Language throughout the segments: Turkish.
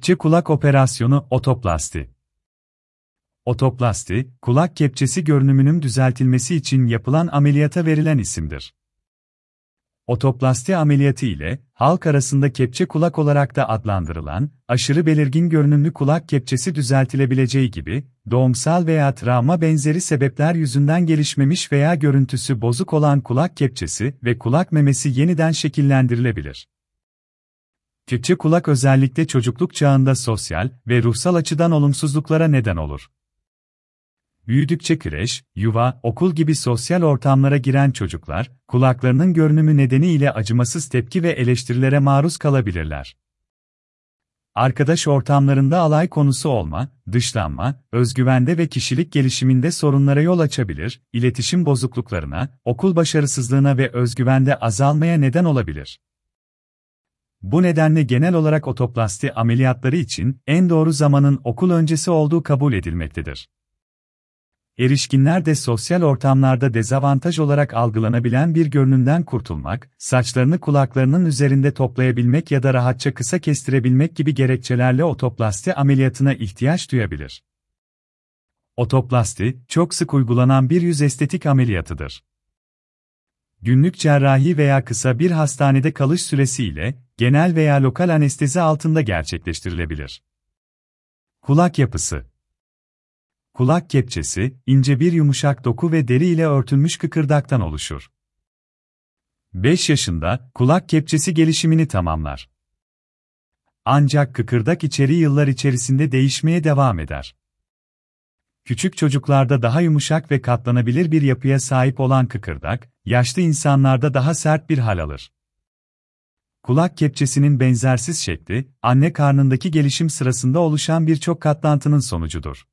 Kepçe kulak operasyonu otoplasti. Otoplasti, kulak kepçesi görünümünün düzeltilmesi için yapılan ameliyata verilen isimdir. Otoplasti ameliyatı ile, halk arasında kepçe kulak olarak da adlandırılan, aşırı belirgin görünümlü kulak kepçesi düzeltilebileceği gibi, doğumsal veya travma benzeri sebepler yüzünden gelişmemiş veya görüntüsü bozuk olan kulak kepçesi ve kulak memesi yeniden şekillendirilebilir. Kepçe kulak özellikle çocukluk çağında sosyal ve ruhsal açıdan olumsuzluklara neden olur. Büyüdükçe kreş, yuva, okul gibi sosyal ortamlara giren çocuklar, kulaklarının görünümü nedeniyle acımasız tepki ve eleştirilere maruz kalabilirler. Arkadaş ortamlarında alay konusu olma, dışlanma, özgüvende ve kişilik gelişiminde sorunlara yol açabilir, iletişim bozukluklarına, okul başarısızlığına ve özgüvende azalmaya neden olabilir. Bu nedenle genel olarak otoplasti ameliyatları için en doğru zamanın okul öncesi olduğu kabul edilmektedir. Erişkinler de sosyal ortamlarda dezavantaj olarak algılanabilen bir görünümden kurtulmak, saçlarını kulaklarının üzerinde toplayabilmek ya da rahatça kısa kestirebilmek gibi gerekçelerle otoplasti ameliyatına ihtiyaç duyabilir. Otoplasti, çok sık uygulanan bir yüz estetik ameliyatıdır. Günlük cerrahi veya kısa bir hastanede kalış süresiyle, genel veya lokal anestezi altında gerçekleştirilebilir. Kulak yapısı Kulak kepçesi, ince bir yumuşak doku ve deri ile örtülmüş kıkırdaktan oluşur. 5 yaşında, kulak kepçesi gelişimini tamamlar. Ancak kıkırdak içeri yıllar içerisinde değişmeye devam eder. Küçük çocuklarda daha yumuşak ve katlanabilir bir yapıya sahip olan kıkırdak, yaşlı insanlarda daha sert bir hal alır. Kulak kepçesinin benzersiz şekli, anne karnındaki gelişim sırasında oluşan birçok katlantının sonucudur.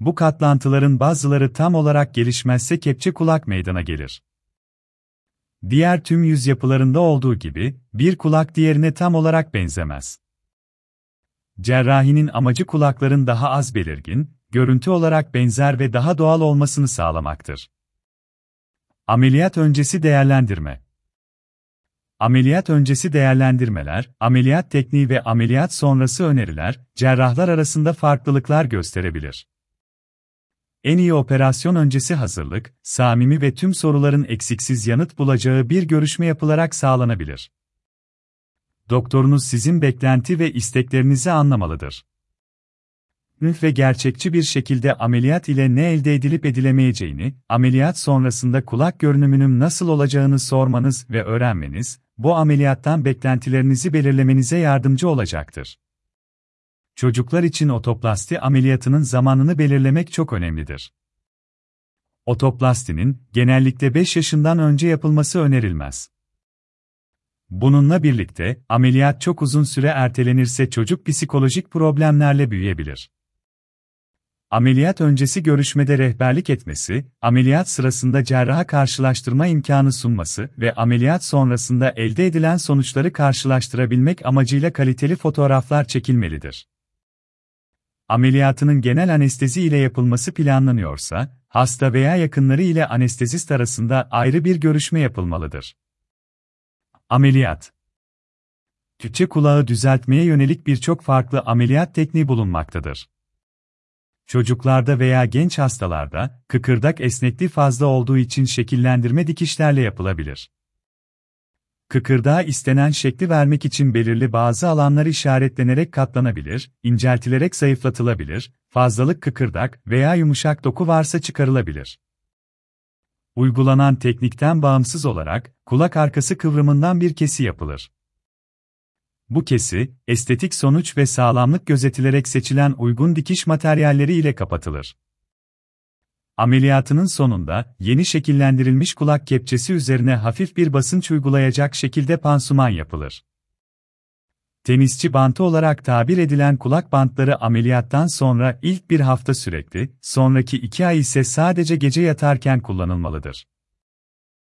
Bu katlantıların bazıları tam olarak gelişmezse kepçe kulak meydana gelir. Diğer tüm yüz yapılarında olduğu gibi, bir kulak diğerine tam olarak benzemez. Cerrahinin amacı kulakların daha az belirgin, görüntü olarak benzer ve daha doğal olmasını sağlamaktır. Ameliyat öncesi değerlendirme Ameliyat öncesi değerlendirmeler, ameliyat tekniği ve ameliyat sonrası öneriler, cerrahlar arasında farklılıklar gösterebilir. En iyi operasyon öncesi hazırlık, samimi ve tüm soruların eksiksiz yanıt bulacağı bir görüşme yapılarak sağlanabilir. Doktorunuz sizin beklenti ve isteklerinizi anlamalıdır. Ve gerçekçi bir şekilde ameliyat ile ne elde edilip edilemeyeceğini, ameliyat sonrasında kulak görünümünün nasıl olacağını sormanız ve öğrenmeniz, bu ameliyattan beklentilerinizi belirlemenize yardımcı olacaktır. Çocuklar için otoplasti ameliyatının zamanını belirlemek çok önemlidir. Otoplastinin genellikle 5 yaşından önce yapılması önerilmez. Bununla birlikte, ameliyat çok uzun süre ertelenirse çocuk psikolojik problemlerle büyüyebilir. Ameliyat öncesi görüşmede rehberlik etmesi, ameliyat sırasında cerraha karşılaştırma imkanı sunması ve ameliyat sonrasında elde edilen sonuçları karşılaştırabilmek amacıyla kaliteli fotoğraflar çekilmelidir ameliyatının genel anestezi ile yapılması planlanıyorsa, hasta veya yakınları ile anestezist arasında ayrı bir görüşme yapılmalıdır. Ameliyat Tütçe kulağı düzeltmeye yönelik birçok farklı ameliyat tekniği bulunmaktadır. Çocuklarda veya genç hastalarda, kıkırdak esnekliği fazla olduğu için şekillendirme dikişlerle yapılabilir. Kıkırdağa istenen şekli vermek için belirli bazı alanlar işaretlenerek katlanabilir, inceltilerek zayıflatılabilir, fazlalık kıkırdak veya yumuşak doku varsa çıkarılabilir. Uygulanan teknikten bağımsız olarak, kulak arkası kıvrımından bir kesi yapılır. Bu kesi, estetik sonuç ve sağlamlık gözetilerek seçilen uygun dikiş materyalleri ile kapatılır. Ameliyatının sonunda, yeni şekillendirilmiş kulak kepçesi üzerine hafif bir basınç uygulayacak şekilde pansuman yapılır. Tenisçi bantı olarak tabir edilen kulak bantları ameliyattan sonra ilk bir hafta sürekli, sonraki iki ay ise sadece gece yatarken kullanılmalıdır.